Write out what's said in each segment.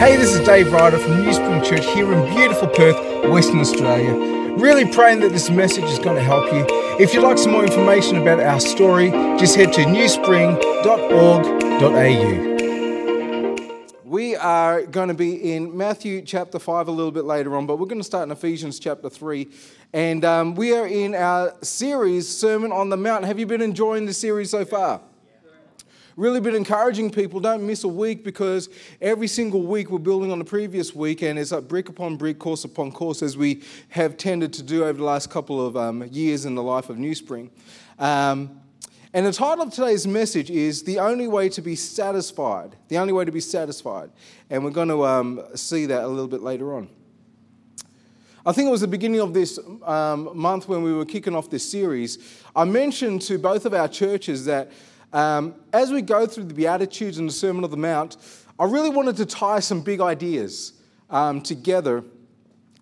Hey, this is Dave Ryder from New Spring Church here in beautiful Perth, Western Australia. Really praying that this message is going to help you. If you'd like some more information about our story, just head to newspring.org.au. We are going to be in Matthew chapter 5 a little bit later on, but we're going to start in Ephesians chapter 3. And um, we are in our series, Sermon on the Mount. Have you been enjoying the series so far? Really been encouraging people don't miss a week because every single week we're building on the previous week and it's like brick upon brick course upon course as we have tended to do over the last couple of um, years in the life of new spring. Um, and the title of today's message is the only way to be satisfied. The only way to be satisfied. And we're going to um, see that a little bit later on. I think it was the beginning of this um, month when we were kicking off this series. I mentioned to both of our churches that um, as we go through the Beatitudes and the Sermon on the Mount, I really wanted to tie some big ideas um, together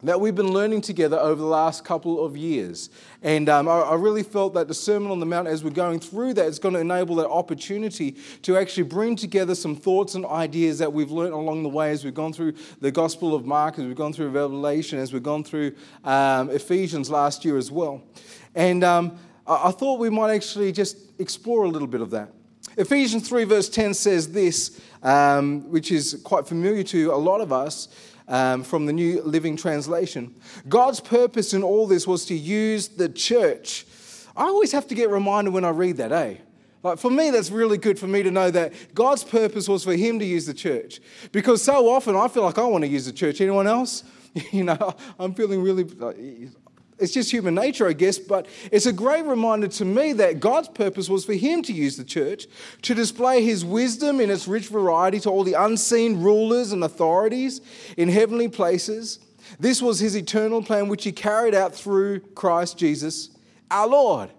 that we've been learning together over the last couple of years. And um, I, I, really felt that the Sermon on the Mount, as we're going through that, is going to enable that opportunity to actually bring together some thoughts and ideas that we've learned along the way as we've gone through the Gospel of Mark, as we've gone through Revelation, as we've gone through um, Ephesians last year as well. And um, I thought we might actually just explore a little bit of that. Ephesians 3, verse 10 says this, um, which is quite familiar to a lot of us um, from the New Living Translation. God's purpose in all this was to use the church. I always have to get reminded when I read that, eh? Like for me, that's really good for me to know that God's purpose was for Him to use the church. Because so often I feel like I want to use the church. Anyone else? You know, I'm feeling really, it's just human nature, I guess, but it's a great reminder to me that God's purpose was for Him to use the church to display His wisdom in its rich variety to all the unseen rulers and authorities in heavenly places. This was His eternal plan, which He carried out through Christ Jesus, our Lord.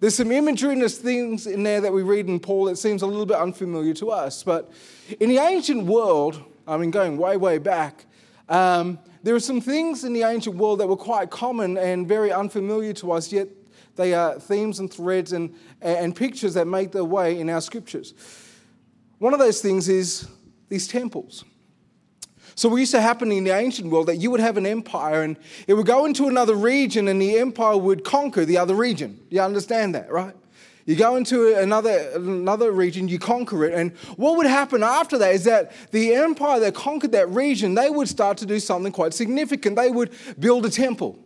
There's some imagery and things in there that we read in Paul that seems a little bit unfamiliar to us. But in the ancient world, I mean, going way, way back, um, there are some things in the ancient world that were quite common and very unfamiliar to us, yet they are themes and threads and, and pictures that make their way in our scriptures. One of those things is these temples. So, what used to happen in the ancient world that you would have an empire and it would go into another region and the empire would conquer the other region. You understand that, right? You go into another, another region, you conquer it. And what would happen after that is that the empire that conquered that region, they would start to do something quite significant. They would build a temple.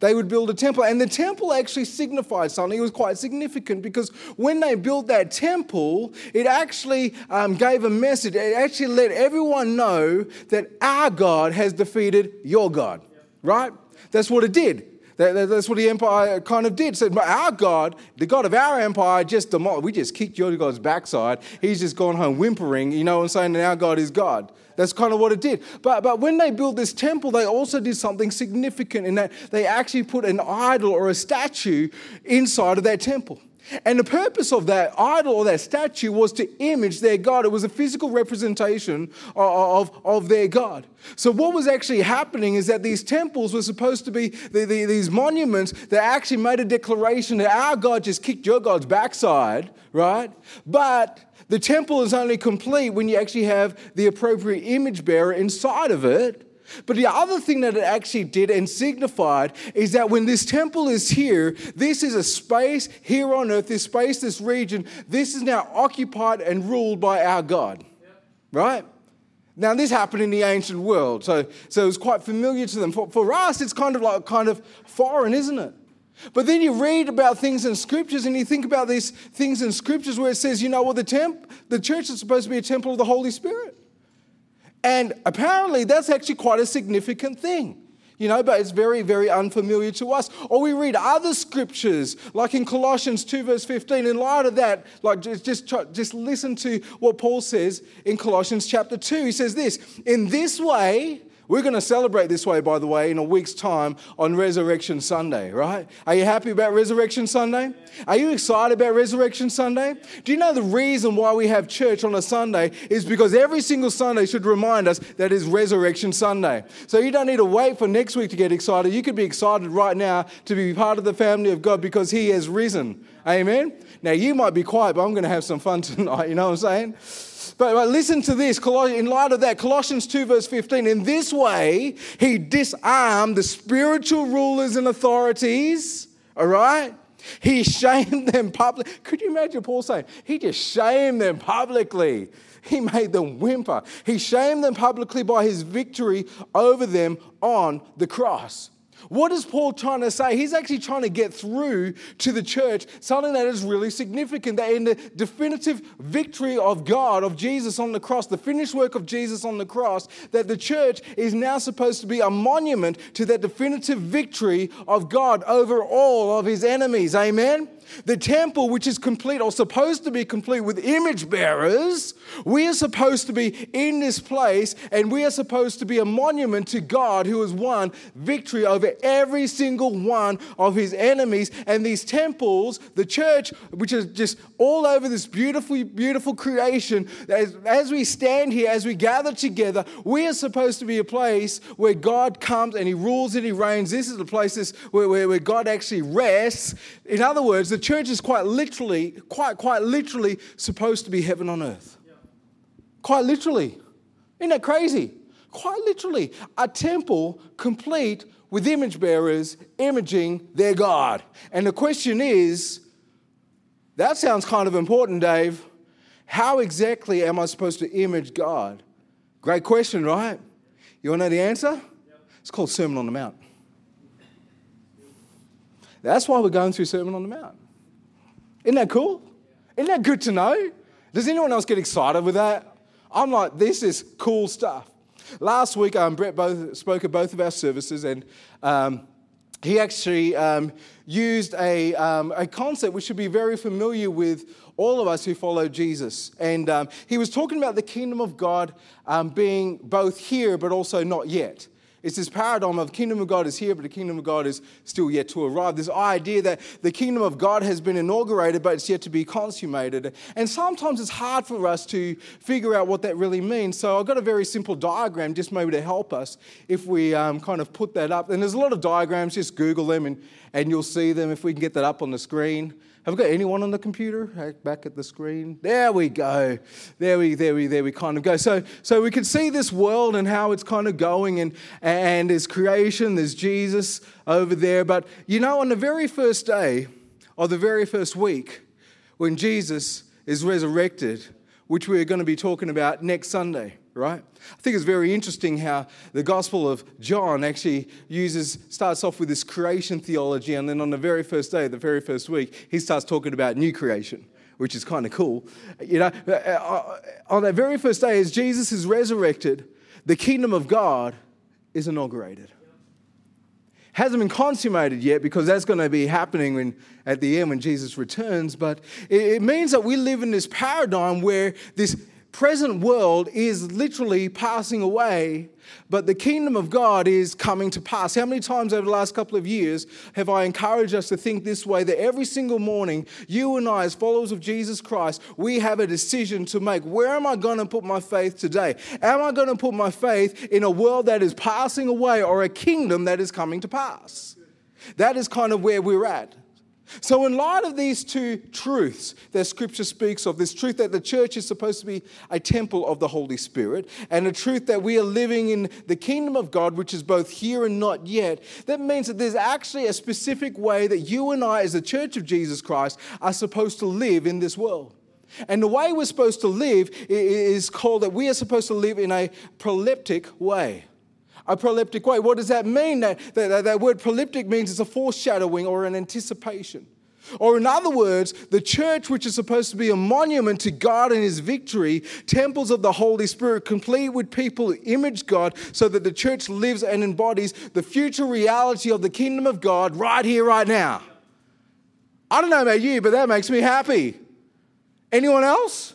They would build a temple. And the temple actually signified something. It was quite significant because when they built that temple, it actually um, gave a message. It actually let everyone know that our God has defeated your God, right? That's what it did. That, that's what the empire kind of did. So our God, the God of our empire, just demolished. We just kicked your God's backside. He's just gone home whimpering, you know, and saying that our God is God. That's kind of what it did. But, but when they built this temple, they also did something significant in that they actually put an idol or a statue inside of that temple. And the purpose of that idol or that statue was to image their God. It was a physical representation of, of, of their God. So, what was actually happening is that these temples were supposed to be the, the, these monuments that actually made a declaration that our God just kicked your God's backside, right? But the temple is only complete when you actually have the appropriate image bearer inside of it but the other thing that it actually did and signified is that when this temple is here, this is a space here on earth, this space, this region, this is now occupied and ruled by our God. Right? Now, this happened in the ancient world, so, so it was quite familiar to them. For, for us, it's kind of like kind of foreign, isn't it? But then you read about things in scriptures and you think about these things in scriptures where it says, you know, well, the, temp, the church is supposed to be a temple of the Holy Spirit. And apparently, that's actually quite a significant thing. You know, but it's very, very unfamiliar to us. Or we read other scriptures, like in Colossians 2, verse 15. In light of that, like just, just, just listen to what Paul says in Colossians chapter 2. He says this In this way, we're going to celebrate this way, by the way, in a week's time on Resurrection Sunday, right? Are you happy about Resurrection Sunday? Are you excited about Resurrection Sunday? Do you know the reason why we have church on a Sunday is because every single Sunday should remind us that it's Resurrection Sunday. So you don't need to wait for next week to get excited. You could be excited right now to be part of the family of God because He has risen. Amen? Now, you might be quiet, but I'm going to have some fun tonight, you know what I'm saying? But, but listen to this, in light of that, Colossians 2, verse 15. In this way, he disarmed the spiritual rulers and authorities, all right? He shamed them publicly. Could you imagine Paul saying, he just shamed them publicly? He made them whimper. He shamed them publicly by his victory over them on the cross. What is Paul trying to say? He's actually trying to get through to the church something that is really significant. That in the definitive victory of God, of Jesus on the cross, the finished work of Jesus on the cross, that the church is now supposed to be a monument to that definitive victory of God over all of his enemies. Amen? The temple, which is complete or supposed to be complete with image bearers, we are supposed to be in this place and we are supposed to be a monument to God who has won victory over every single one of his enemies. And these temples, the church, which is just all over this beautiful, beautiful creation, as, as we stand here, as we gather together, we are supposed to be a place where God comes and he rules and he reigns. This is the place where, where, where God actually rests. In other words, the church is quite literally, quite, quite literally supposed to be heaven on earth. Quite literally. Isn't that crazy? Quite literally. A temple complete with image bearers imaging their God. And the question is that sounds kind of important, Dave. How exactly am I supposed to image God? Great question, right? You want to know the answer? It's called Sermon on the Mount. That's why we're going through Sermon on the Mount. Isn't that cool? Isn't that good to know? Does anyone else get excited with that? I'm like, this is cool stuff. Last week, um, Brett both, spoke at both of our services, and um, he actually um, used a, um, a concept which should be very familiar with all of us who follow Jesus. And um, he was talking about the kingdom of God um, being both here but also not yet. It's this paradigm of the kingdom of God is here, but the kingdom of God is still yet to arrive. This idea that the kingdom of God has been inaugurated, but it's yet to be consummated. And sometimes it's hard for us to figure out what that really means. So I've got a very simple diagram just maybe to help us if we um, kind of put that up. And there's a lot of diagrams, just Google them and, and you'll see them if we can get that up on the screen. Have we got anyone on the computer back at the screen? There we go. There we, there we, there we kind of go. So, so we can see this world and how it's kind of going, and and there's creation, there's Jesus over there. But you know, on the very first day of the very first week, when Jesus is resurrected, which we're going to be talking about next Sunday right? I think it's very interesting how the Gospel of John actually uses, starts off with this creation theology, and then on the very first day, the very first week, he starts talking about new creation. Which is kind of cool. You know, uh, uh, on that very first day, as Jesus is resurrected, the kingdom of God is inaugurated. Hasn't been consummated yet because that's going to be happening when, at the end when Jesus returns. But it means that we live in this paradigm where this present world is literally passing away, but the kingdom of God is coming to pass. How many times over the last couple of years have I encouraged us to think this way that every single morning, you and I, as followers of Jesus Christ, we have a decision to make. Where am I going to put my faith today? Am I going to put my faith in a world that is passing away or a kingdom that is coming to pass? That is kind of where we're at. So, in light of these two truths that Scripture speaks of, this truth that the church is supposed to be a temple of the Holy Spirit, and the truth that we are living in the kingdom of God, which is both here and not yet, that means that there's actually a specific way that you and I, as the church of Jesus Christ, are supposed to live in this world. And the way we're supposed to live is called that we are supposed to live in a proleptic way a proleptic way. What does that mean? That, that, that word proleptic means it's a foreshadowing or an anticipation. Or, in other words, the church, which is supposed to be a monument to God and His victory, temples of the Holy Spirit, complete with people who image God, so that the church lives and embodies the future reality of the kingdom of God right here, right now. I don't know about you, but that makes me happy. Anyone else?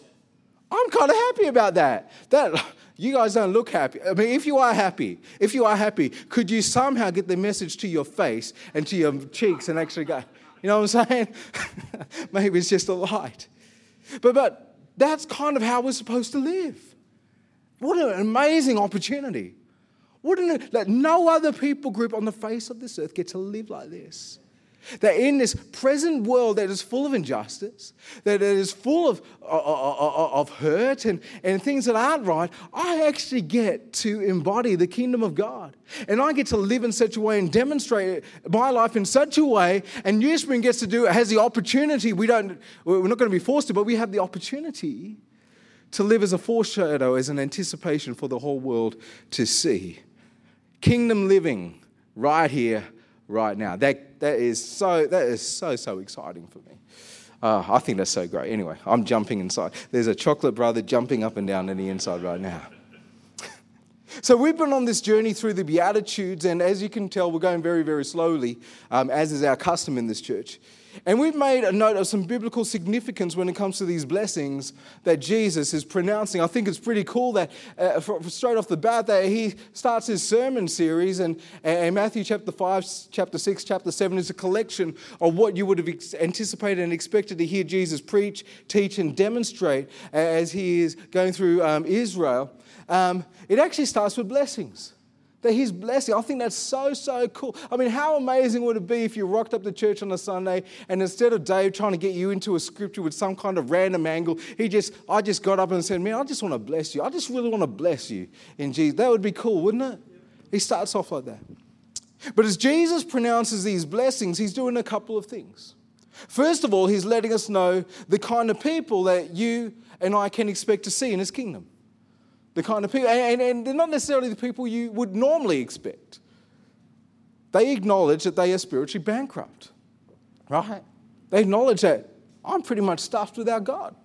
I'm kind of happy about that. That you guys don't look happy. I mean, if you are happy, if you are happy, could you somehow get the message to your face and to your cheeks and actually go, you know what I'm saying? Maybe it's just a light. But, but that's kind of how we're supposed to live. What an amazing opportunity. Wouldn't it, that no other people group on the face of this earth get to live like this? That in this present world that is full of injustice, that it is full of, of, of hurt and, and things that aren't right, I actually get to embody the kingdom of God. And I get to live in such a way and demonstrate my life in such a way. And New Spring gets to do it, has the opportunity. We don't, we're not going to be forced to, but we have the opportunity to live as a foreshadow, as an anticipation for the whole world to see. Kingdom living right here, right now. That, that, is so, that is so, so exciting for me. Uh, I think that's so great. Anyway, I'm jumping inside. There's a chocolate brother jumping up and down in the inside right now. So, we've been on this journey through the Beatitudes, and as you can tell, we're going very, very slowly, um, as is our custom in this church. And we've made a note of some biblical significance when it comes to these blessings that Jesus is pronouncing. I think it's pretty cool that uh, for, straight off the bat that he starts his sermon series, and, and Matthew chapter 5, chapter 6, chapter 7 is a collection of what you would have anticipated and expected to hear Jesus preach, teach, and demonstrate as he is going through um, Israel. Um, it actually starts with blessings that He's blessing. I think that's so, so cool. I mean, how amazing would it be if you rocked up to church on a Sunday and instead of Dave trying to get you into a scripture with some kind of random angle, he just, I just got up and said, Man, I just want to bless you. I just really want to bless you in Jesus. That would be cool, wouldn't it? He starts off like that. But as Jesus pronounces these blessings, he's doing a couple of things. First of all, he's letting us know the kind of people that you and I can expect to see in his kingdom the kind of people, and, and they're not necessarily the people you would normally expect. They acknowledge that they are spiritually bankrupt, right? They acknowledge that I'm pretty much stuffed without God.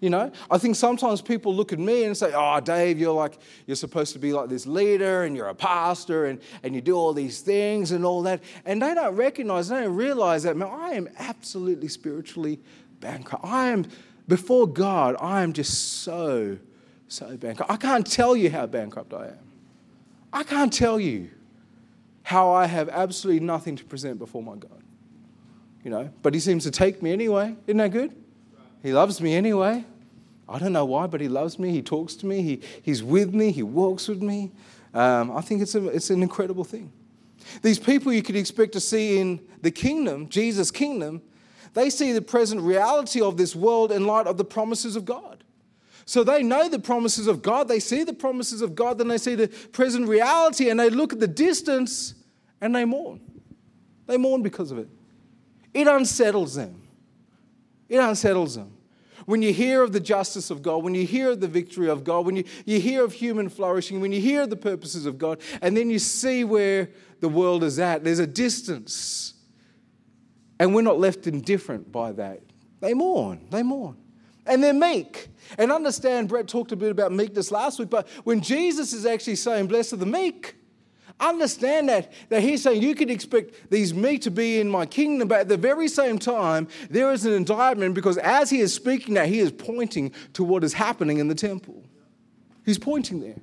You know, I think sometimes people look at me and say, Oh, Dave, you're like, you're supposed to be like this leader and you're a pastor and, and you do all these things and all that. And they don't recognize, they don't realize that, man, I am absolutely spiritually bankrupt. I am, before God, I am just so so bankrupt. I can't tell you how bankrupt I am. I can't tell you how I have absolutely nothing to present before my God. You know, but He seems to take me anyway. Isn't that good? He loves me anyway. I don't know why, but He loves me. He talks to me. He, he's with me. He walks with me. Um, I think it's, a, it's an incredible thing. These people you could expect to see in the kingdom, Jesus' kingdom, they see the present reality of this world in light of the promises of God. So they know the promises of God, they see the promises of God, then they see the present reality, and they look at the distance and they mourn. They mourn because of it. It unsettles them. It unsettles them. When you hear of the justice of God, when you hear of the victory of God, when you, you hear of human flourishing, when you hear of the purposes of God, and then you see where the world is at, there's a distance. And we're not left indifferent by that. They mourn. They mourn and they're meek. And understand, Brett talked a bit about meekness last week, but when Jesus is actually saying, Blessed are the meek, understand that, that he's saying you can expect these meek to be in my kingdom, but at the very same time, there is an indictment because as he is speaking that, he is pointing to what is happening in the temple. He's pointing there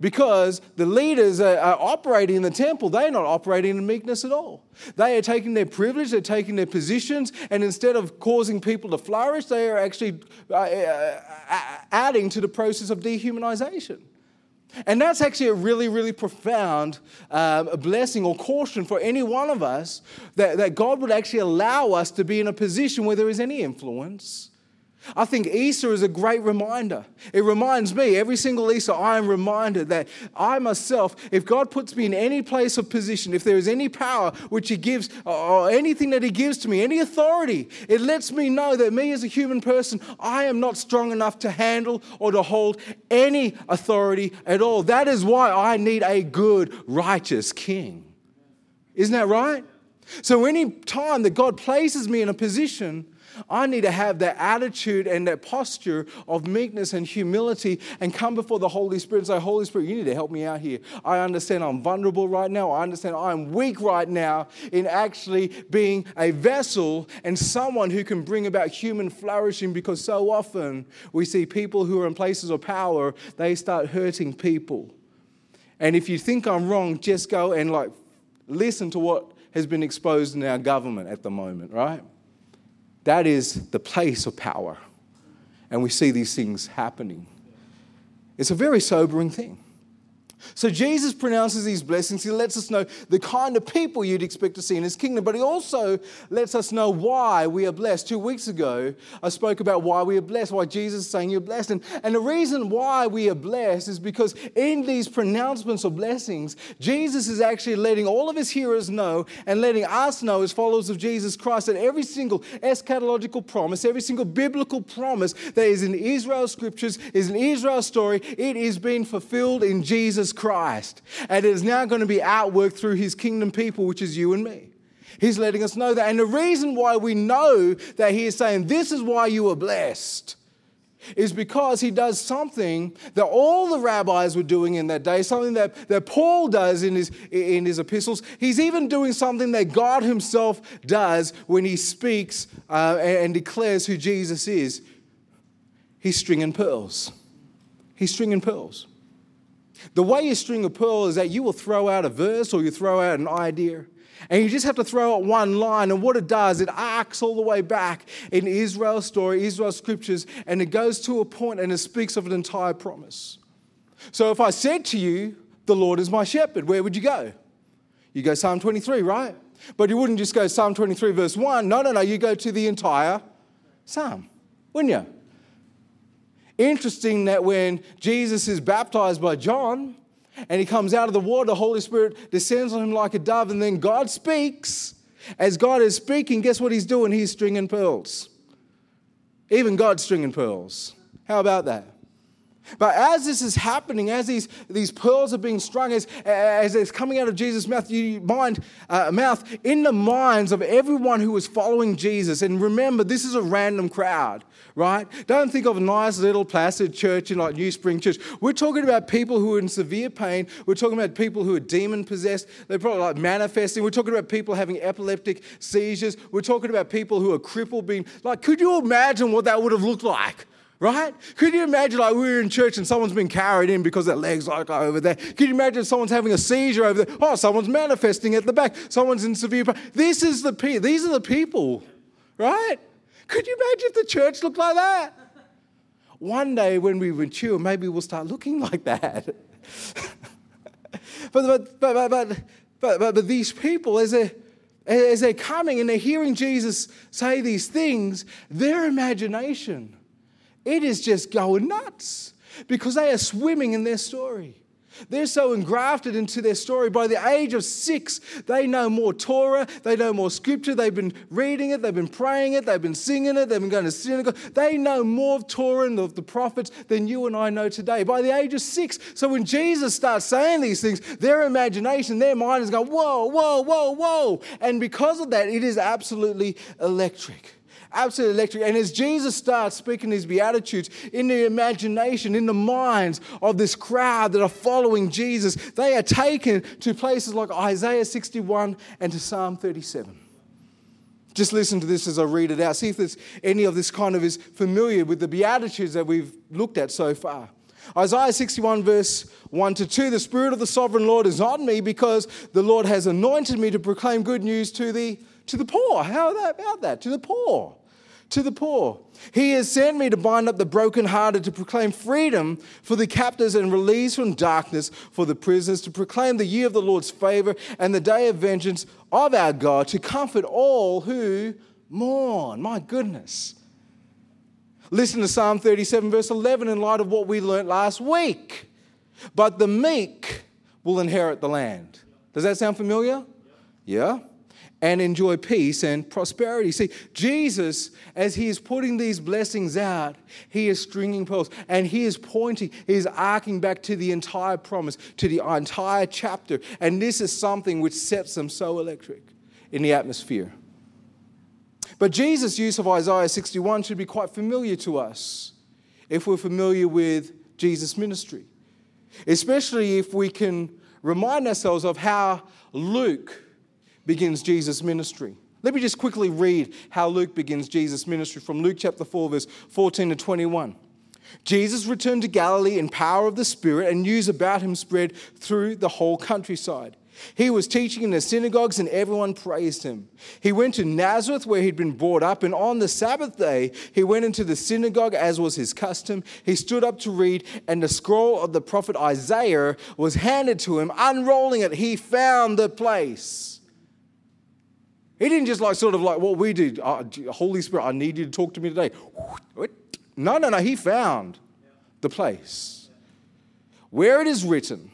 because the leaders are, are, operating in the temple, they're not operating in meekness at all. They are taking their privilege, they're taking their positions, and instead of causing people to flourish, they are actually uh, uh, uh, adding to the process of dehumanization. And that's actually a really, really profound um, blessing or caution for any one of us that, that God would actually allow us to be in a position where there is any influence I think Easter is a great reminder. It reminds me, every single Easter, I am reminded that I myself, if God puts me in any place of position, if there is any power which He gives, or anything that He gives to me, any authority, it lets me know that me as a human person, I am not strong enough to handle or to hold any authority at all. That is why I need a good, righteous king. Isn't that right? So, any time that God places me in a position, I need to have that attitude and that posture of meekness and humility and come before the Holy Spirit and say, Holy Spirit, you need to help me out here. I understand I'm vulnerable right now. I understand I'm weak right now in actually being a vessel and someone who can bring about human flourishing because so often we see people who are in places of power, they start hurting people. And if you think I'm wrong, just go and like listen to what has been exposed in our government at the moment, right? That is the place of power. And we see these things happening. It's a very sobering thing. So Jesus pronounces these blessings. He lets us know the kind of people you'd expect to see in his kingdom, but he also lets us know why we are blessed. Two weeks ago, I spoke about why we are blessed, why Jesus is saying you're blessed. And, and the reason why we are blessed is because in these pronouncements of blessings, Jesus is actually letting all of his hearers know and letting us know as followers of Jesus Christ that every single eschatological promise, every single biblical promise that is in Israel's scriptures, is an Israel story, it is being fulfilled in Jesus Jesus Christ. And it is now going to be outworked through his kingdom people, which is you and me. He's letting us know that. And the reason why we know that he is saying, This is why you are blessed, is because he does something that all the rabbis were doing in that day, something that, that Paul does in his, in his epistles. He's even doing something that God himself does when he speaks uh, and, declares who Jesus is. He's stringing pearls. He's stringing pearls. The way you string a pearl is that you will throw out a verse or you throw out an idea. And you just have to throw out one line, and what it does, it arcs all the way back in Israel's story, Israel's scriptures, and it goes to a point and it speaks of an entire promise. So if I said to you, The Lord is my shepherd, where would you go? You go Psalm 23, right? But you wouldn't just go Psalm 23, verse 1. No, no, no, you go to the entire psalm, wouldn't you? Interesting that when Jesus is baptized by John and he comes out of the water, the Holy Spirit descends on him like a dove, and then God speaks. As God is speaking, guess what he's doing? He's stringing pearls. Even God's stringing pearls. How about that? But as this is happening, as these, these pearls are being strung, as, as it's coming out of Jesus' mouth, mind, uh, mouth, in the minds of everyone who is following Jesus, and remember, this is a random crowd, right? Don't think of a nice little placid church in like New Spring Church. We're talking about people who are in severe pain. We're talking about people who are demon possessed. They're probably like manifesting. We're talking about people having epileptic seizures. We're talking about people who are crippled, being like, could you imagine what that would have looked like? Right? Could you imagine like we were in church and someone's been carried in because their legs like over there? Could you imagine someone's having a seizure over there? Oh, someone's manifesting at the back. Someone's in severe pain. This is the pe- these are the people, right? Could you imagine if the church looked like that? One day when we mature, maybe we'll start looking like that. but, but, but, but, but, but, but these people, as they're, as they're coming and they're hearing Jesus say these things, their imagination it is just going nuts because they are swimming in their story. They're so engrafted into their story. By the age of six, they know more Torah, they know more scripture, they've been reading it, they've been praying it, they've been singing it, they've been going to synagogue. They know more of Torah and of the prophets than you and I know today. By the age of six. So when Jesus starts saying these things, their imagination, their mind is going, whoa, whoa, whoa, whoa. And because of that, it is absolutely electric absolutely electric. And as Jesus starts speaking these Beatitudes in the imagination, in the minds of this crowd that are following Jesus, they are taken to places like Isaiah 61 and to Psalm 37. Just listen to this as I read it out. See if there's any of this kind of is familiar with the Beatitudes that we've looked at so far. Isaiah 61, verse 1 to 2 The Spirit of the sovereign Lord is on me because the Lord has anointed me to proclaim good news to the, to the poor. How about that? To the poor to the poor. He has sent me to bind up the brokenhearted, to proclaim freedom for the captives and release from darkness for the prisoners, to proclaim the year of the Lord's favor and the day of vengeance of our God, to comfort all who mourn. My goodness. Listen to Psalm 37, verse 11, in light of what we learned last week. But the meek will inherit the land. Does that sound familiar? Yeah and enjoy peace and prosperity. See, Jesus, as he is putting these blessings out, he is stringing pearls and he is pointing, he is arcing back to the entire promise, to the entire chapter. And this is something which sets them so electric in the atmosphere. But Jesus' use of Isaiah 61 should be quite familiar to us if we're familiar with Jesus' ministry, especially if we can remind ourselves of how Luke begins Jesus' ministry. Let me just quickly read how Luke begins Jesus' ministry from Luke chapter 4, verse 14 to 21. Jesus returned to Galilee in power of the Spirit, and news about him spread through the whole countryside. He was teaching in the synagogues and everyone praised him. He went to Nazareth where he'd been brought up, and on the Sabbath day, he went into the synagogue as was his custom. He stood up to read, and the scroll of the prophet Isaiah was handed to him. Unrolling it, he found the place. He didn't just like sort of like what we did. Uh, Holy Spirit, I need you to talk to me today. No, no, no. He found the place where it is written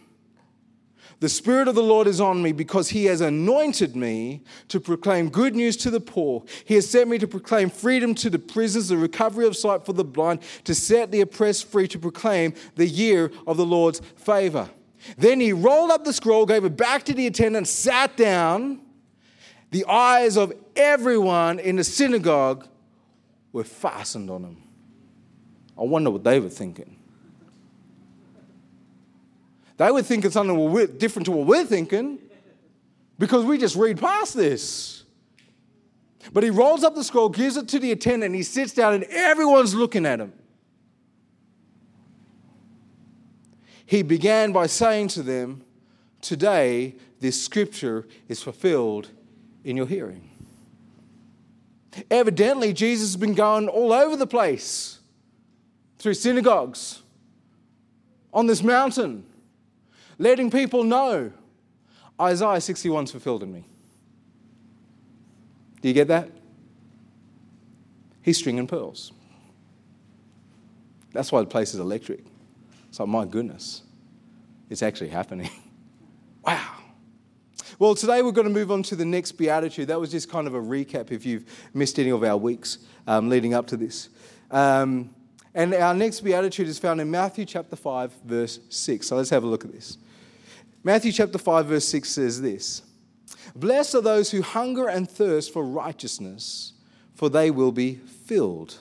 the Spirit of the Lord is on me because He has anointed me to proclaim good news to the poor. He has sent me to proclaim freedom to the prisoners, the recovery of sight for the blind, to set the oppressed free, to proclaim the year of the Lord's favor. Then he rolled up the scroll, gave it back to the attendant, sat down. The eyes of everyone in the synagogue were fastened on him. I wonder what they were thinking. They were thinking something different to what we're thinking because we just read past this. But he rolls up the scroll, gives it to the attendant, and he sits down, and everyone's looking at him. He began by saying to them, Today, this scripture is fulfilled in your hearing. Evidently, Jesus has been going all over the place through synagogues, on this mountain, letting people know Isaiah 61 is fulfilled in me. Do you get that? He's stringing pearls. That's why the place is electric. It's like, my goodness, it's actually happening. Well, today we're going to move on to the next beatitude. That was just kind of a recap if you've missed any of our weeks um, leading up to this. Um, and our next beatitude is found in Matthew chapter 5, verse 6. So let's have a look at this. Matthew chapter 5, verse 6 says this Blessed are those who hunger and thirst for righteousness, for they will be filled.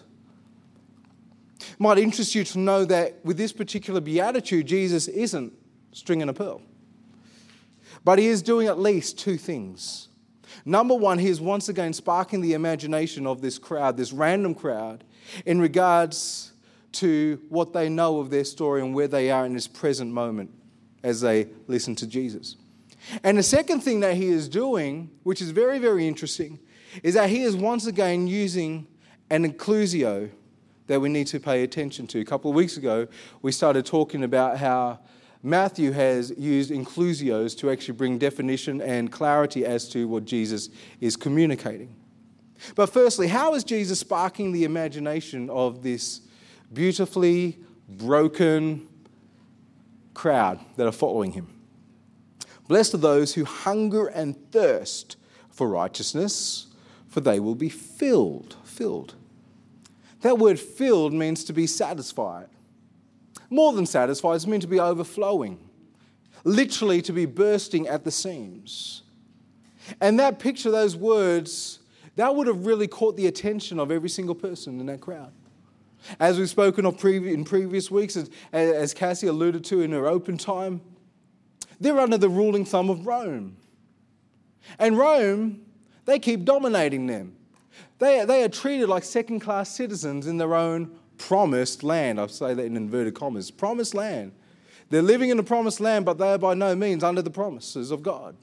Might interest you to know that with this particular beatitude, Jesus isn't stringing a pearl. But he is doing at least two things. Number one, he is once again sparking the imagination of this crowd, this random crowd, in regards to what they know of their story and where they are in this present moment as they listen to Jesus. And the second thing that he is doing, which is very, very interesting, is that he is once again using an inclusio that we need to pay attention to. A couple of weeks ago, we started talking about how Matthew has used inclusios to actually bring definition and clarity as to what Jesus is communicating. But firstly, how is Jesus sparking the imagination of this beautifully broken, crowd that are following him. Blessed are those who hunger and thirst for righteousness, for they will be filled. Filled. That word filled means to be satisfied. More than satisfied, it means to be overflowing, literally to be bursting at the seams. And that picture, those words, that would have really caught the attention of every single person in that crowd. As we've spoken of in previous weeks, as, as Cassie alluded to in her open time, they're under the ruling thumb of Rome. And Rome, they keep dominating them. They, they are treated like second class citizens in their own promised land. I say that in inverted commas promised land. They're living in the promised land, but they are by no means under the promises of God.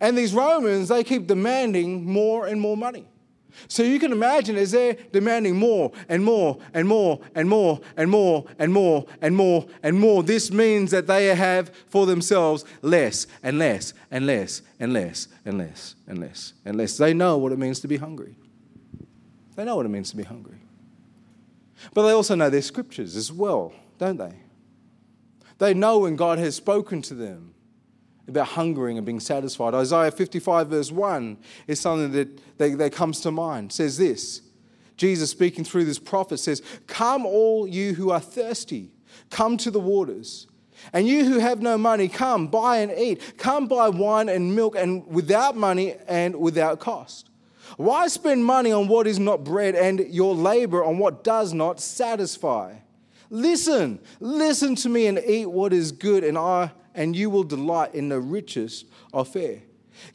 And these Romans, they keep demanding more and more money. So you can imagine as they're demanding more and more and more and more and more and more and more and more, this means that they have for themselves less and less and less and less and less and less and less. They know what it means to be hungry. They know what it means to be hungry. But they also know their scriptures as well, don't they? They know when God has spoken to them about hungering and being satisfied. Isaiah 55, verse 1 is something that, that, that comes to mind. It says this Jesus speaking through this prophet says, Come, all you who are thirsty, come to the waters. And you who have no money, come, buy and eat. Come buy wine and milk, and without money and without cost. Why spend money on what is not bread and your labor on what does not satisfy? Listen, listen to me and eat what is good, and I and you will delight in the richest of fare.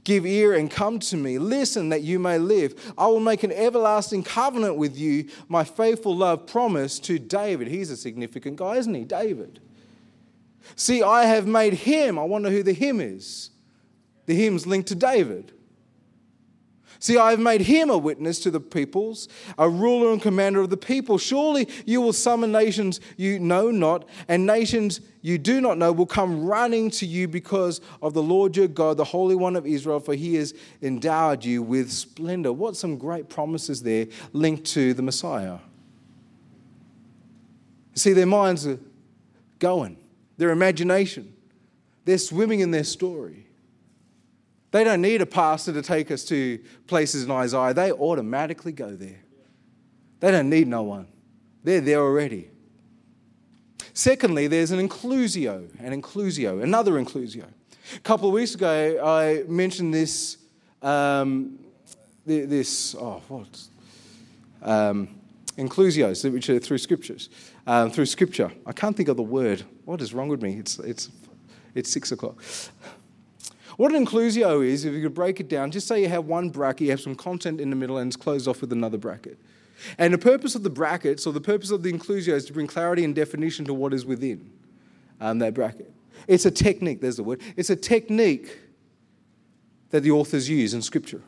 Give ear and come to me. Listen that you may live. I will make an everlasting covenant with you, my faithful love promise to David. He's a significant guy, isn't he? David. See, I have made him. I wonder who the him is. The him's linked to David. See, I have made him a witness to the peoples, a ruler and commander of the people. Surely you will summon nations you know not, and nations you do not know will come running to you because of the Lord your God, the Holy One of Israel, for he has endowed you with splendor. What some great promises there linked to the Messiah. See, their minds are going, their imagination, they're swimming in their story. They don't need a pastor to take us to places in Isaiah. They automatically go there. They don't need no one. They're there already. Secondly, there's an inclusio, an inclusio, another inclusio. A couple of weeks ago, I mentioned this, um, this, oh, what? Um, inclusios, which are through scriptures, um, through scripture. I can't think of the word. What is wrong with me? It's, it's, it's six o'clock. What an inclusio is, if you could break it down, just say you have one bracket, you have some content in the middle, and it's closed off with another bracket. And the purpose of the brackets, or the purpose of the inclusio, is to bring clarity and definition to what is within um, that bracket. It's a technique, there's the word. It's a technique that the authors use in Scripture.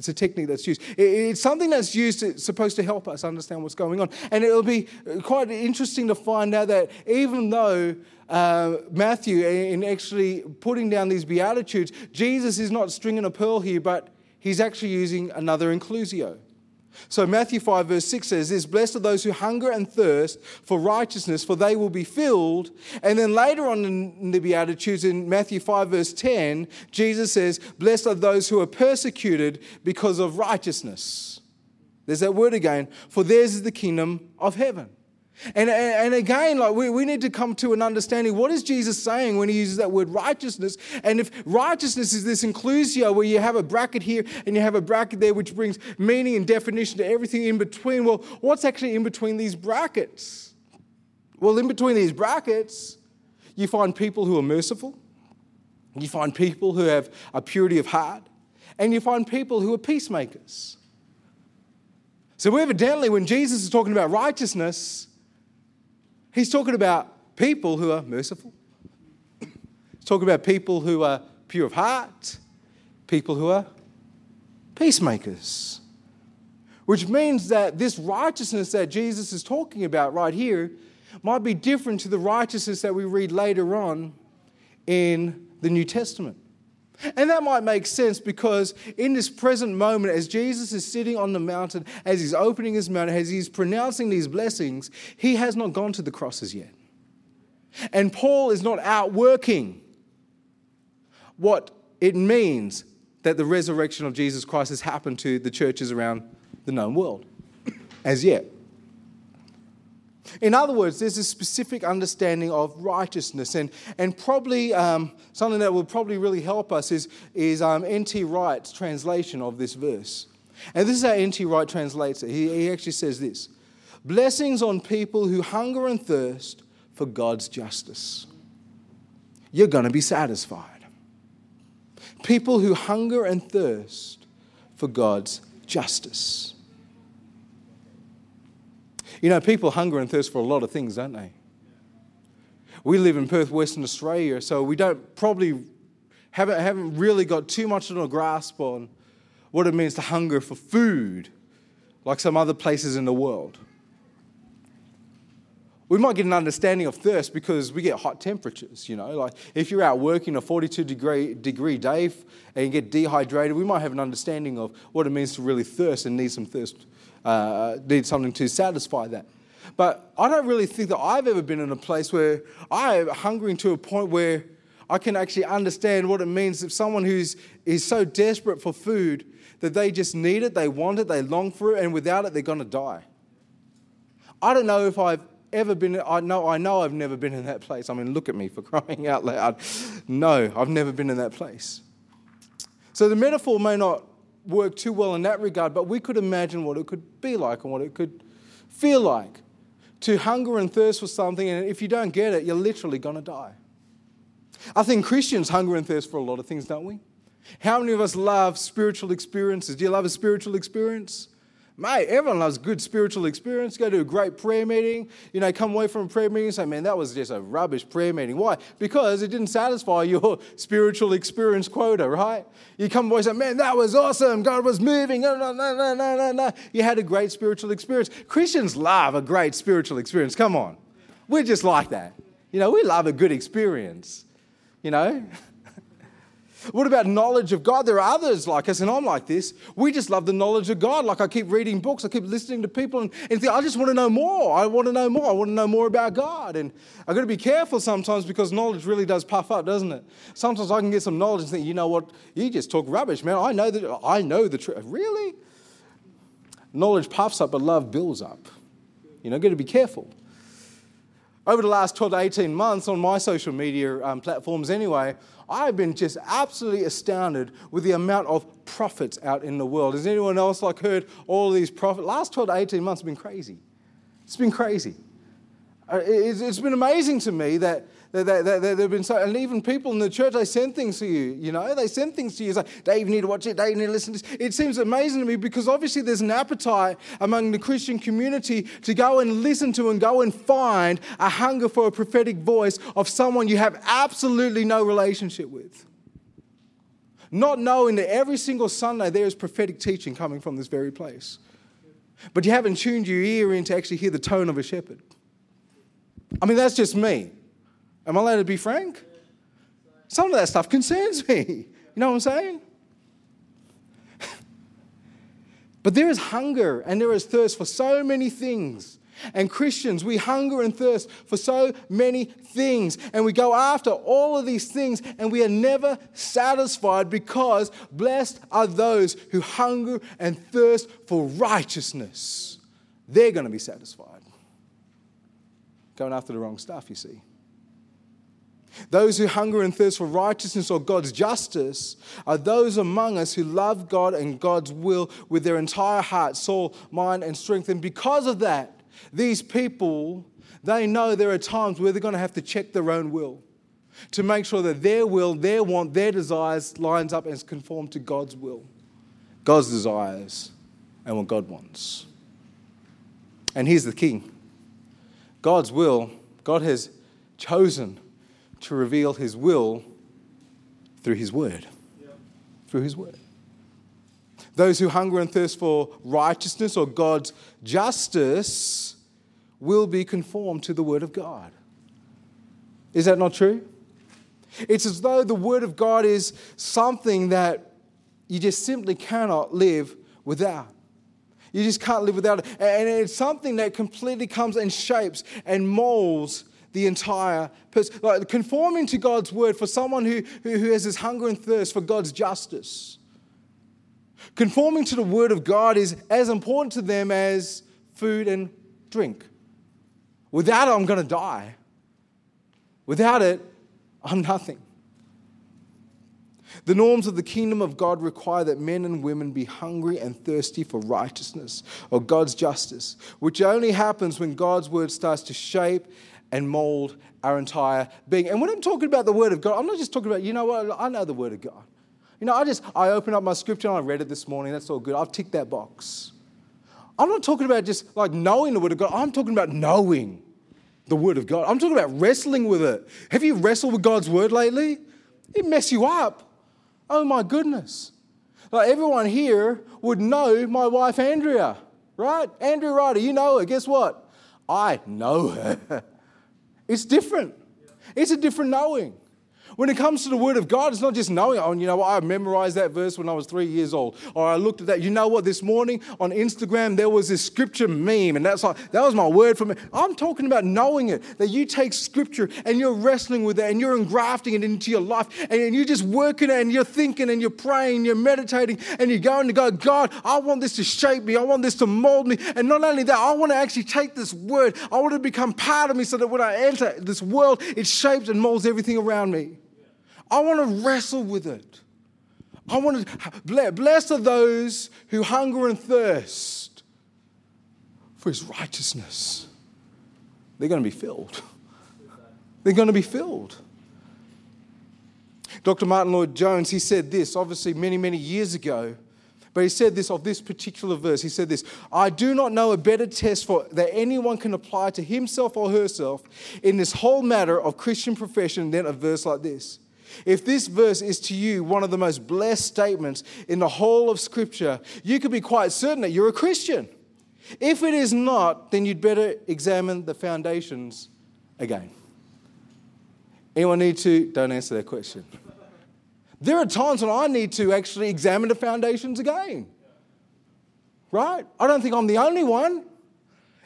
It's a technique that's used. It's something that's used, it's supposed to help us understand what's going on. And it'll be quite interesting to find out that even though uh, Matthew, in actually putting down these Beatitudes, Jesus is not stringing a pearl here, but he's actually using another inclusio. So Matthew 5, verse 6 says this Blessed are those who hunger and thirst for righteousness, for they will be filled. And then later on in the Beatitudes, in Matthew 5, verse 10, Jesus says, Blessed are those who are persecuted because of righteousness. There's that word again, for theirs is the kingdom of heaven. And, and again, like we, we need to come to an understanding what is Jesus saying when he uses that word righteousness? And if righteousness is this inclusio where you have a bracket here and you have a bracket there which brings meaning and definition to everything in between, well, what's actually in between these brackets? Well, in between these brackets, you find people who are merciful, you find people who have a purity of heart, and you find people who are peacemakers. So, evidently, when Jesus is talking about righteousness, He's talking about people who are merciful. He's talking about people who are pure of heart, people who are peacemakers. Which means that this righteousness that Jesus is talking about right here might be different to the righteousness that we read later on in the New Testament. And that might make sense because in this present moment, as Jesus is sitting on the mountain, as he's opening his mouth, as he's pronouncing these blessings, he has not gone to the crosses yet. And Paul is not out working what it means that the resurrection of Jesus Christ has happened to the churches around the known world as yet. In other words, there's a specific understanding of righteousness, and, and probably um, something that will probably really help us is, is um, N.T. Wright's translation of this verse. And this is how N.T. Wright translates it. He, he actually says this Blessings on people who hunger and thirst for God's justice. You're going to be satisfied. People who hunger and thirst for God's justice. You know, people hunger and thirst for a lot of things, don't they? We live in Perth, Western Australia, so we don't probably haven't, haven't really got too much of a grasp on what it means to hunger for food like some other places in the world. We might get an understanding of thirst because we get hot temperatures, you know. Like if you're out working a 42 degree, degree day and you get dehydrated, we might have an understanding of what it means to really thirst and need some thirst uh, need something to satisfy that. But I don't really think that I've ever been in a place where I am hungering to a point where I can actually understand what it means if someone who's is so desperate for food that they just need it, they want it, they long for it, and without it, they're going to die. I don't know if I've ever been. I know. I know. I've never been in that place. I mean, look at me for crying out loud. No, I've never been in that place. So the metaphor may not work too well in that regard, but we could imagine what it could be like and what it could feel like to hunger and thirst for something, and if you don't get it, you're literally going to die. I think Christians hunger and thirst for a lot of things, don't we? How many of us love spiritual experiences? Do you love a spiritual experience? Mate, everyone loves good spiritual experience. Go to a great prayer meeting. You know, come away from a prayer meeting and say, man, that was just a rubbish prayer meeting. Why? Because it didn't satisfy your spiritual experience quota, right? You come away and say, man, that was awesome. God was moving. No, no, no, no, no, no, no. You had a great spiritual experience. Christians love a great spiritual experience. Come on. We're just like that. You know, we love a good experience. You know? What about knowledge of God? There are others like us, and I'm like this. We just love the knowledge of God. Like I keep reading books, I keep listening to people, and, and think, I just want to know more. I want to know more. I want to know more about God. And I've got to be careful sometimes because knowledge really does puff up, doesn't it? Sometimes I can get some knowledge and think, you know what? You just talk rubbish, man. I know that I know the truth. Really? Knowledge puffs up, but love builds up. You know, got to be careful. Over the last 12 to 18 months on my social media um, platforms, anyway, I've been just absolutely astounded with the amount of prophets out in the world. Has anyone else like heard all these prophets? Last 12 to 18 months have been crazy. It's been crazy. Uh, it's been amazing to me that they, they, they, they've been so, and even people in the church, they send things to you, you know, they send things to you. It's like, Dave, you need to watch it, Dave, you need to listen to this. It seems amazing to me because obviously there's an appetite among the Christian community to go and listen to and go and find a hunger for a prophetic voice of someone you have absolutely no relationship with. Not knowing that every single Sunday there is prophetic teaching coming from this very place. But you haven't tuned your ear in to actually hear the tone of a shepherd. I mean, that's just me. Am I allowed to be frank? Some of that stuff concerns me. You know what I'm saying? but there is hunger and there is thirst for so many things. And Christians, we hunger and thirst for so many things. And we go after all of these things and we are never satisfied because blessed are those who hunger and thirst for righteousness. They're going to be satisfied. Going after the wrong stuff, you see. Those who hunger and thirst for righteousness or God's justice are those among us who love God and God's will with their entire heart, soul, mind, and strength. And because of that, these people, they know there are times where they're going to have to check their own will to make sure that their will, their want, their desires lines up and is conformed to God's will, God's desires, and what God wants. And here's the king God's will, God has chosen to reveal his will through his word. Through his word. Those who hunger and thirst for righteousness or God's justice will be conformed to the word of God. Is that not true? It's as though the word of God is something that you just simply cannot live without. You just can't live without it. And it's something that completely comes and shapes and molds the entire person. Like conforming to God's word for someone who, who, who has this hunger and thirst for God's justice. Conforming to the word of God is as important to them as food and drink. Without it, I'm going to die. Without it, I'm nothing. The norms of the kingdom of God require that men and women be hungry and thirsty for righteousness or God's justice, which only happens when God's word starts to shape and mold our entire being. And when I'm talking about the Word of God, I'm not just talking about, you know what, I know the Word of God. You know, I just, I opened up my scripture and I read it this morning. That's all good. I've ticked that box. I'm not talking about just like knowing the Word of God. I'm talking about knowing the Word of God. I'm talking about wrestling with it. Have you wrestled with God's Word lately? It mess you up. Oh my goodness. Like everyone here would know my wife Andrea, right? Andrea Ryder, you know her. Guess what? I know her. It's different. It's a different knowing. When it comes to the Word of God, it's not just knowing, oh, you know what, I memorized that verse when I was three years old. Or I looked at that. You know what, this morning on Instagram, there was this scripture meme, and that's like, that was my word for me. I'm talking about knowing it, that you take scripture and you're wrestling with it and you're engrafting it into your life, and you're just working it and you're thinking and you're praying, and you're meditating, and you're going to go, God, I want this to shape me, I want this to mold me. And not only that, I want to actually take this word, I want it to become part of me so that when I enter this world, it shapes and molds everything around me. I want to wrestle with it. I want to, blessed are those who hunger and thirst for his righteousness. They're going to be filled. They're going to be filled. Dr. Martyn Lloyd-Jones, he said this, obviously many, many years ago, But he said this of this particular verse. He said this I do not know a better test for that anyone can apply to himself or herself in this whole matter of Christian profession than a verse like this. If this verse is to you one of the most blessed statements in the whole of Scripture, you could be quite certain that you're a Christian. If it is not, then you'd better examine the foundations again. Anyone need to? Don't answer that question. There are times when I need to actually examine the foundations again. Right? I don't think I'm the only one.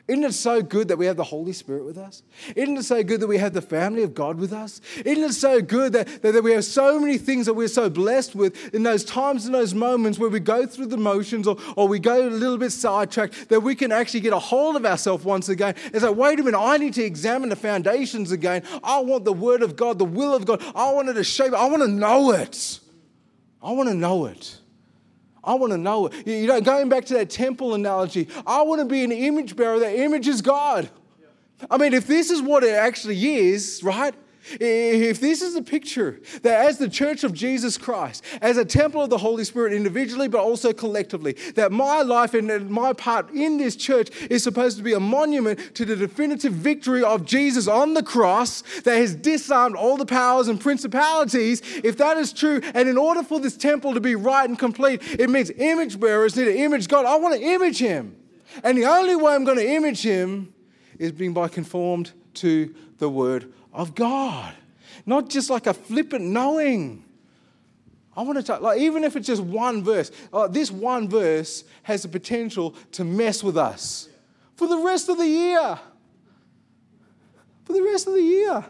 Isn't it so good that we have the Holy Spirit with us? Isn't it so good that we have the family of God with us? Isn't it so good that, that, that we have so many things that we're so blessed with in those times and those moments where we go through the motions or, or we go a little bit sidetracked, that we can actually get a hold of ourselves once again and say, wait a minute, I need to examine the foundations again. I want the Word of God, the will of God. I want it to shape, I want to know it. I want to know it. I want to know it. You know, going back to that temple analogy, I want to be an image bearer. That image is God. I mean, if this is what it actually is, right? If this is a picture that as the church of Jesus Christ, as a temple of the Holy Spirit individually, but also collectively, that my life and my part in this church is supposed to be a monument to the definitive victory of Jesus on the cross that has disarmed all the powers and principalities, if that is true, and in order for this temple to be right and complete, it means image bearers need to image God. I want to image Him. And the only way I'm going to image Him is being by conformed to the Word of God, not just like a flippant knowing. I want to talk, like, even if it's just one verse, uh, this one verse has the potential to mess with us for the rest of the year. For the rest of the year.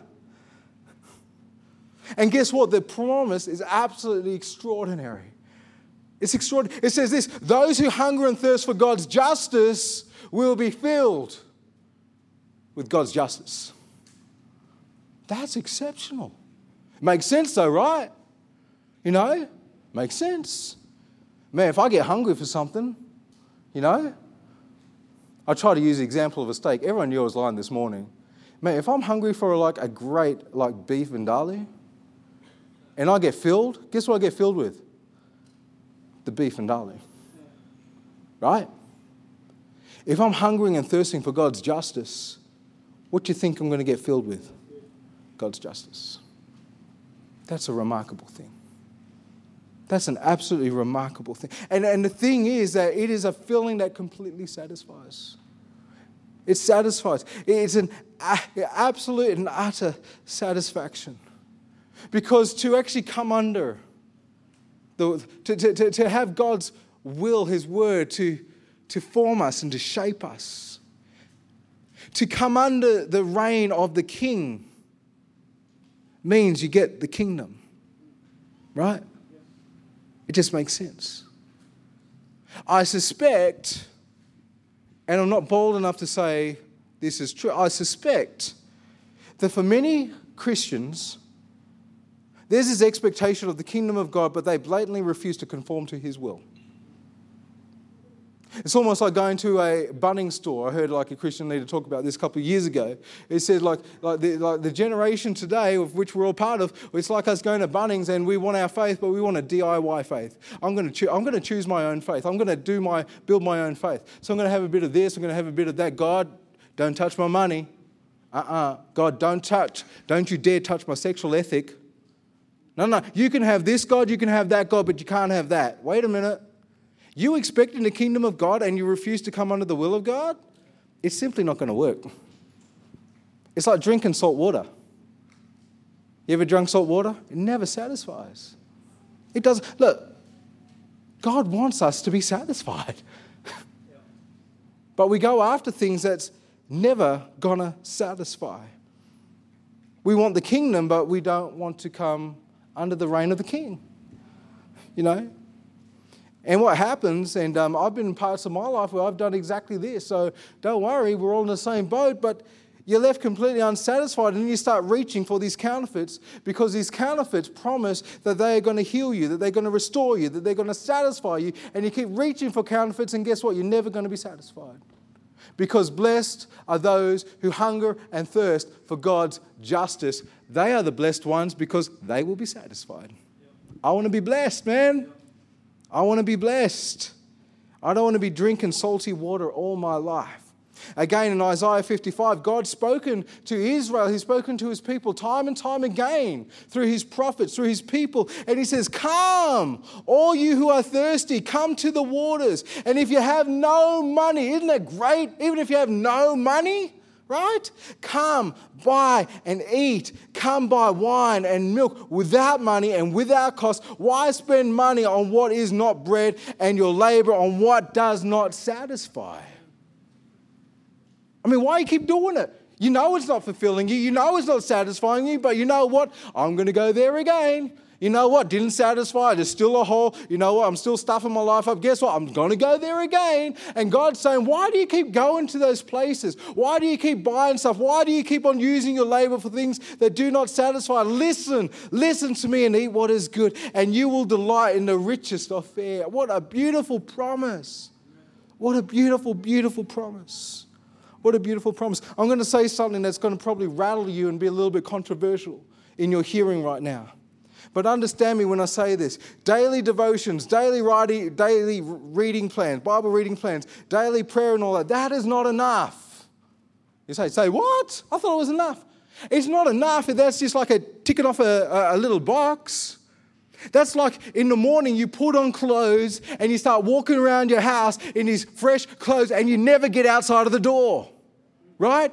And guess what? The promise is absolutely extraordinary. It's extraordinary. It says this those who hunger and thirst for God's justice will be filled with God's justice. That's exceptional. Makes sense though, right? You know, makes sense. Man, if I get hungry for something, you know, I try to use the example of a steak. Everyone knew I was lying this morning. Man, if I'm hungry for like a great like beef vindaloo, and I get filled, guess what I get filled with? The beef vindaloo. Right? If I'm hungering and thirsting for God's justice, what do you think I'm going to get filled with? God's justice. That's a remarkable thing. That's an absolutely remarkable thing. And, and the thing is that it is a feeling that completely satisfies. It satisfies. It's an absolute and utter satisfaction. Because to actually come under, the, to, to, to have God's will, His word, to, to form us and to shape us, to come under the reign of the King means you get the kingdom, right? It just makes sense. I suspect, and I'm not bold enough to say this is true, I suspect that for many Christians, there's this expectation of the kingdom of God, but they blatantly refuse to conform to his will. It's almost like going to a Bunnings store. I heard like a Christian leader talk about this a couple of years ago. It said like, like, the, like the generation today of which we're all part of, it's like us going to Bunnings and we want our faith, but we want a DIY faith. I'm going to, I'm going to choose my own faith. I'm going to do my, build my own faith. So I'm going to have a bit of this. I'm going to have a bit of that. God, don't touch my money. Uh-uh. God, don't touch. Don't you dare touch my sexual ethic. No, no. You can have this God, you can have that God, but you can't have that. Wait a minute. You expect in the kingdom of God and you refuse to come under the will of God? It's simply not going to work. It's like drinking salt water. You ever drunk salt water? It never satisfies. It does. Look, God wants us to be satisfied. but we go after things that's never going to satisfy. We want the kingdom, but we don't want to come under the reign of the king. You know? And what happens, and um, I've been in parts of my life where I've done exactly this, so don't worry, we're all in the same boat, but you're left completely unsatisfied and you start reaching for these counterfeits because these counterfeits promise that they are going to heal you, that they're going to restore you, that they're going to satisfy you, and you keep reaching for counterfeits, and guess what? You're never going to be satisfied. Because blessed are those who hunger and thirst for God's justice. They are the blessed ones because they will be satisfied. I want to be blessed, man. I want to be blessed. I don't want to be drinking salty water all my life. Again, in Isaiah 55, God's spoken to Israel, He's spoken to His people time and time again through His prophets, through His people. And He says, Come, all you who are thirsty, come to the waters. And if you have no money, isn't that great? Even if you have no money, right? Come, buy and eat. Come buy wine and milk without money and without cost. Why spend money on what is not bread and your labor on what does not satisfy? I mean, why you keep doing it? You know it's not fulfilling you. You know it's not satisfying you, but you know what? I'm going to go there again. You know what? Didn't satisfy. There's still a hole. You know what? I'm still stuffing my life up. Guess what? I'm going to go there again. And God's saying, Why do you keep going to those places? Why do you keep buying stuff? Why do you keep on using your labor for things that do not satisfy? Listen, listen to me and eat what is good, and you will delight in the richest of fare. What a beautiful promise. What a beautiful, beautiful promise. What a beautiful promise. I'm going to say something that's going to probably rattle you and be a little bit controversial in your hearing right now. But understand me when I say this daily devotions, daily writing, daily reading plans, Bible reading plans, daily prayer, and all that, that is not enough. You say, say, what? I thought it was enough. It's not enough if that's just like a ticking off a, a, a little box. That's like in the morning you put on clothes and you start walking around your house in these fresh clothes and you never get outside of the door right?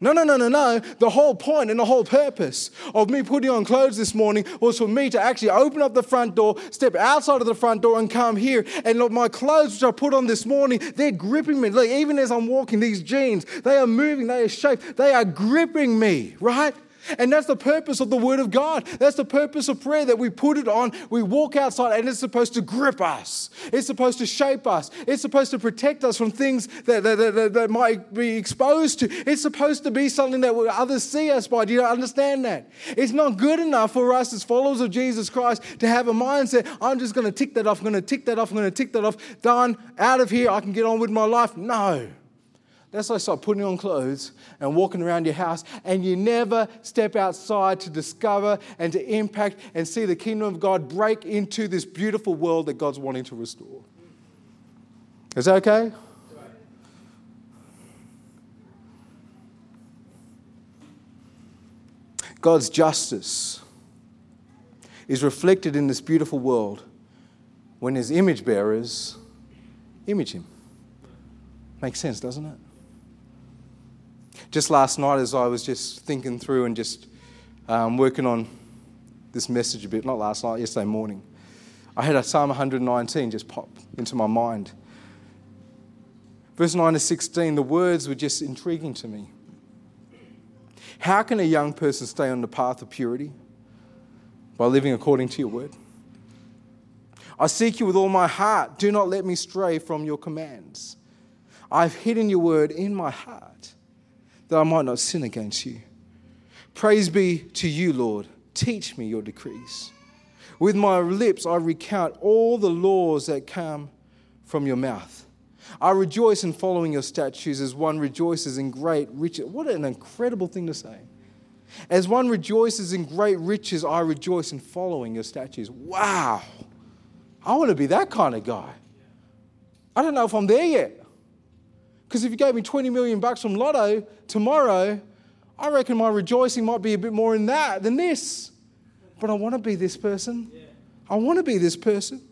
No, no, no, no, no. The whole point and the whole purpose of me putting on clothes this morning was for me to actually open up the front door, step outside of the front door, and come here. And look, my clothes, which I put on this morning, they're gripping me. Like, even as I'm walking, these jeans, they are moving, they are shaped, they are gripping me, right? And that's the purpose of the Word of God. That's the purpose of prayer that we put it on, we walk outside, and it's supposed to grip us. It's supposed to shape us. It's supposed to protect us from things that, that, that, that might be exposed to. It's supposed to be something that others see us by. Do you understand that? It's not good enough for us as followers of Jesus Christ to have a mindset I'm just going to tick that off, I'm going to tick that off, I'm going to tick that off, done, out of here, I can get on with my life. No. That's like start putting on clothes and walking around your house, and you never step outside to discover and to impact and see the kingdom of God break into this beautiful world that God's wanting to restore. Is that okay? God's justice is reflected in this beautiful world when his image bearers image him. Makes sense, doesn't it? Just last night, as I was just thinking through and just um, working on this message a bit, not last night, yesterday morning, I had a Psalm 119 just pop into my mind. Verse 9 to 16, the words were just intriguing to me. How can a young person stay on the path of purity? By living according to your word. I seek you with all my heart. Do not let me stray from your commands. I've hidden your word in my heart that I might not sin against you. Praise be to you, Lord. Teach me your decrees. With my lips, I recount all the laws that come from your mouth. I rejoice in following your statutes as one rejoices in great riches. What an incredible thing to say. As one rejoices in great riches, I rejoice in following your statutes. Wow. I want to be that kind of guy. I don't know if I'm there yet. Because if you gave me 20 million bucks from Lotto tomorrow, I reckon my rejoicing might be a bit more in that than this. But I want to be this person. I want to be this person.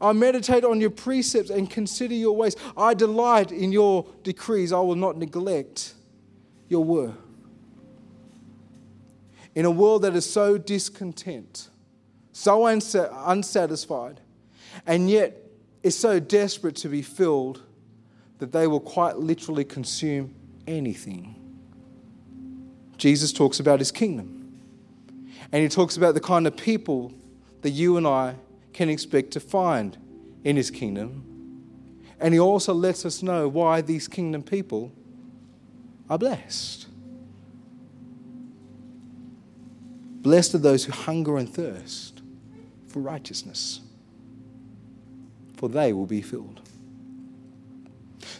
I meditate on your precepts and consider your ways. I delight in your decrees. I will not neglect your word. In a world that is so discontent, so unsatisfied, and yet is so desperate to be filled that they will quite literally consume anything. Jesus talks about his kingdom. And he talks about the kind of people that you and I can expect to find in his kingdom. And he also lets us know why these kingdom people are blessed. Blessed are those who hunger and thirst for righteousness, for they will be filled.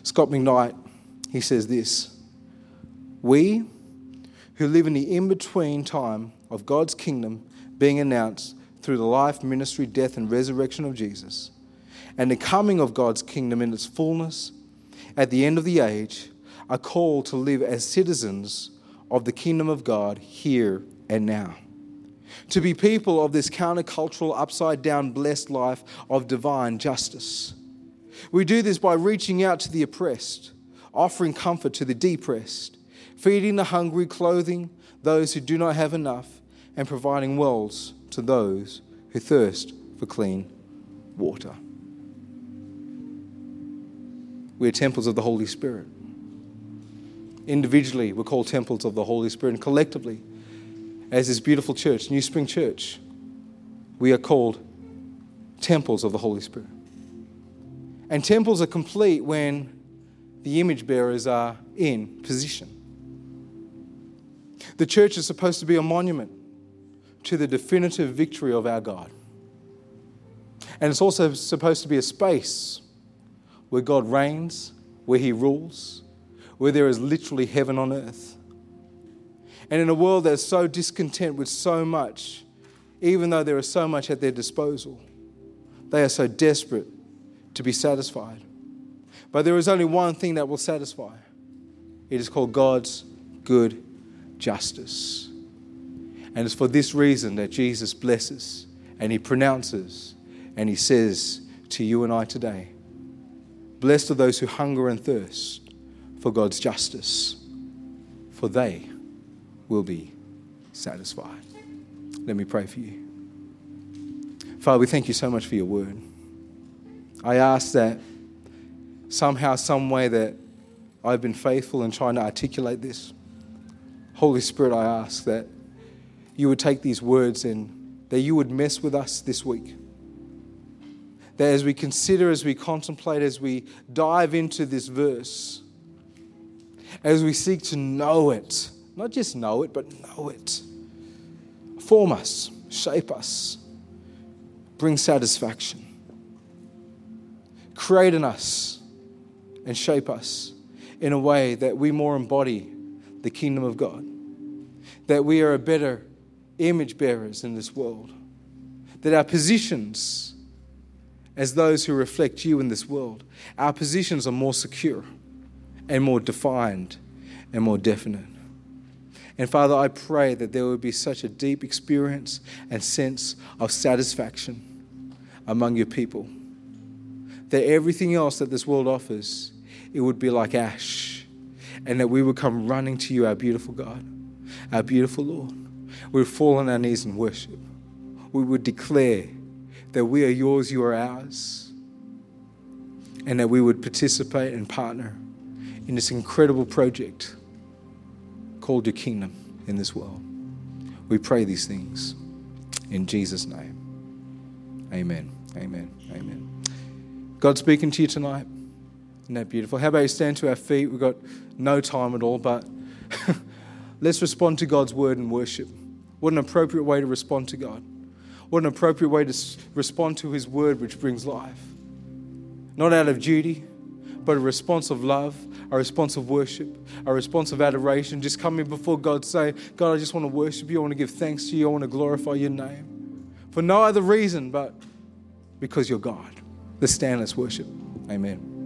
Scot McKnight, he says this We who live in the in between time of God's kingdom being announced through the life, ministry, death, and resurrection of Jesus, and the coming of God's kingdom in its fullness at the end of the age, are called to live as citizens of the kingdom of God here and now. To be people of this countercultural, upside down, blessed life of divine justice. We do this by reaching out to the oppressed, offering comfort to the depressed, feeding the hungry, clothing those who do not have enough, and providing wells to those who thirst for clean water. We are temples of the Holy Spirit. Individually, we're called temples of the Holy Spirit, and collectively, as this beautiful church, New Spring Church, we are called temples of the Holy Spirit. And temples are complete when the image bearers are in position. The church is supposed to be a monument to the definitive victory of our God. And it's also supposed to be a space where God reigns, where He rules, where there is literally heaven on earth. And in a world that's so discontent with so much, even though there is so much at their disposal, they are so desperate to be satisfied. But there is only one thing that will satisfy it is called God's good justice. And it's for this reason that Jesus blesses and he pronounces and he says to you and I today Blessed are those who hunger and thirst for God's justice, for they will be satisfied. Let me pray for you. Father, we thank you so much for your word. I ask that somehow, some way that I've been faithful in trying to articulate this. Holy Spirit, I ask that you would take these words and that you would mess with us this week. That as we consider, as we contemplate, as we dive into this verse, as we seek to know it, not just know it, but know it, form us, shape us, bring satisfaction, create in us, and shape us in a way that we more embody the kingdom of God, that we are a better image bearers in this world, that our positions as those who reflect you in this world, our positions are more secure and more defined and more definite. And Father, I pray that there would be such a deep experience and sense of satisfaction among your people. That everything else that this world offers, it would be like ash. And that we would come running to you, our beautiful God, our beautiful Lord. We would fall on our knees and worship. We would declare that we are yours, you are ours. And that we would participate and partner in this incredible project called your kingdom in this world. We pray these things in Jesus' name. Amen. Amen. Amen. God speaking to you tonight. Isn't that beautiful? How about you stand to our feet? We've got no time at all, but let's respond to God's word and worship. What an appropriate way to respond to God. What an appropriate way to respond to His word, which brings life. Not out of duty, but a response of love, a response of worship, a response of adoration. Just coming before God saying, God, I just want to worship you. I want to give thanks to you. I want to glorify your name. For no other reason but because you're God. Let's stand, let's worship. Amen.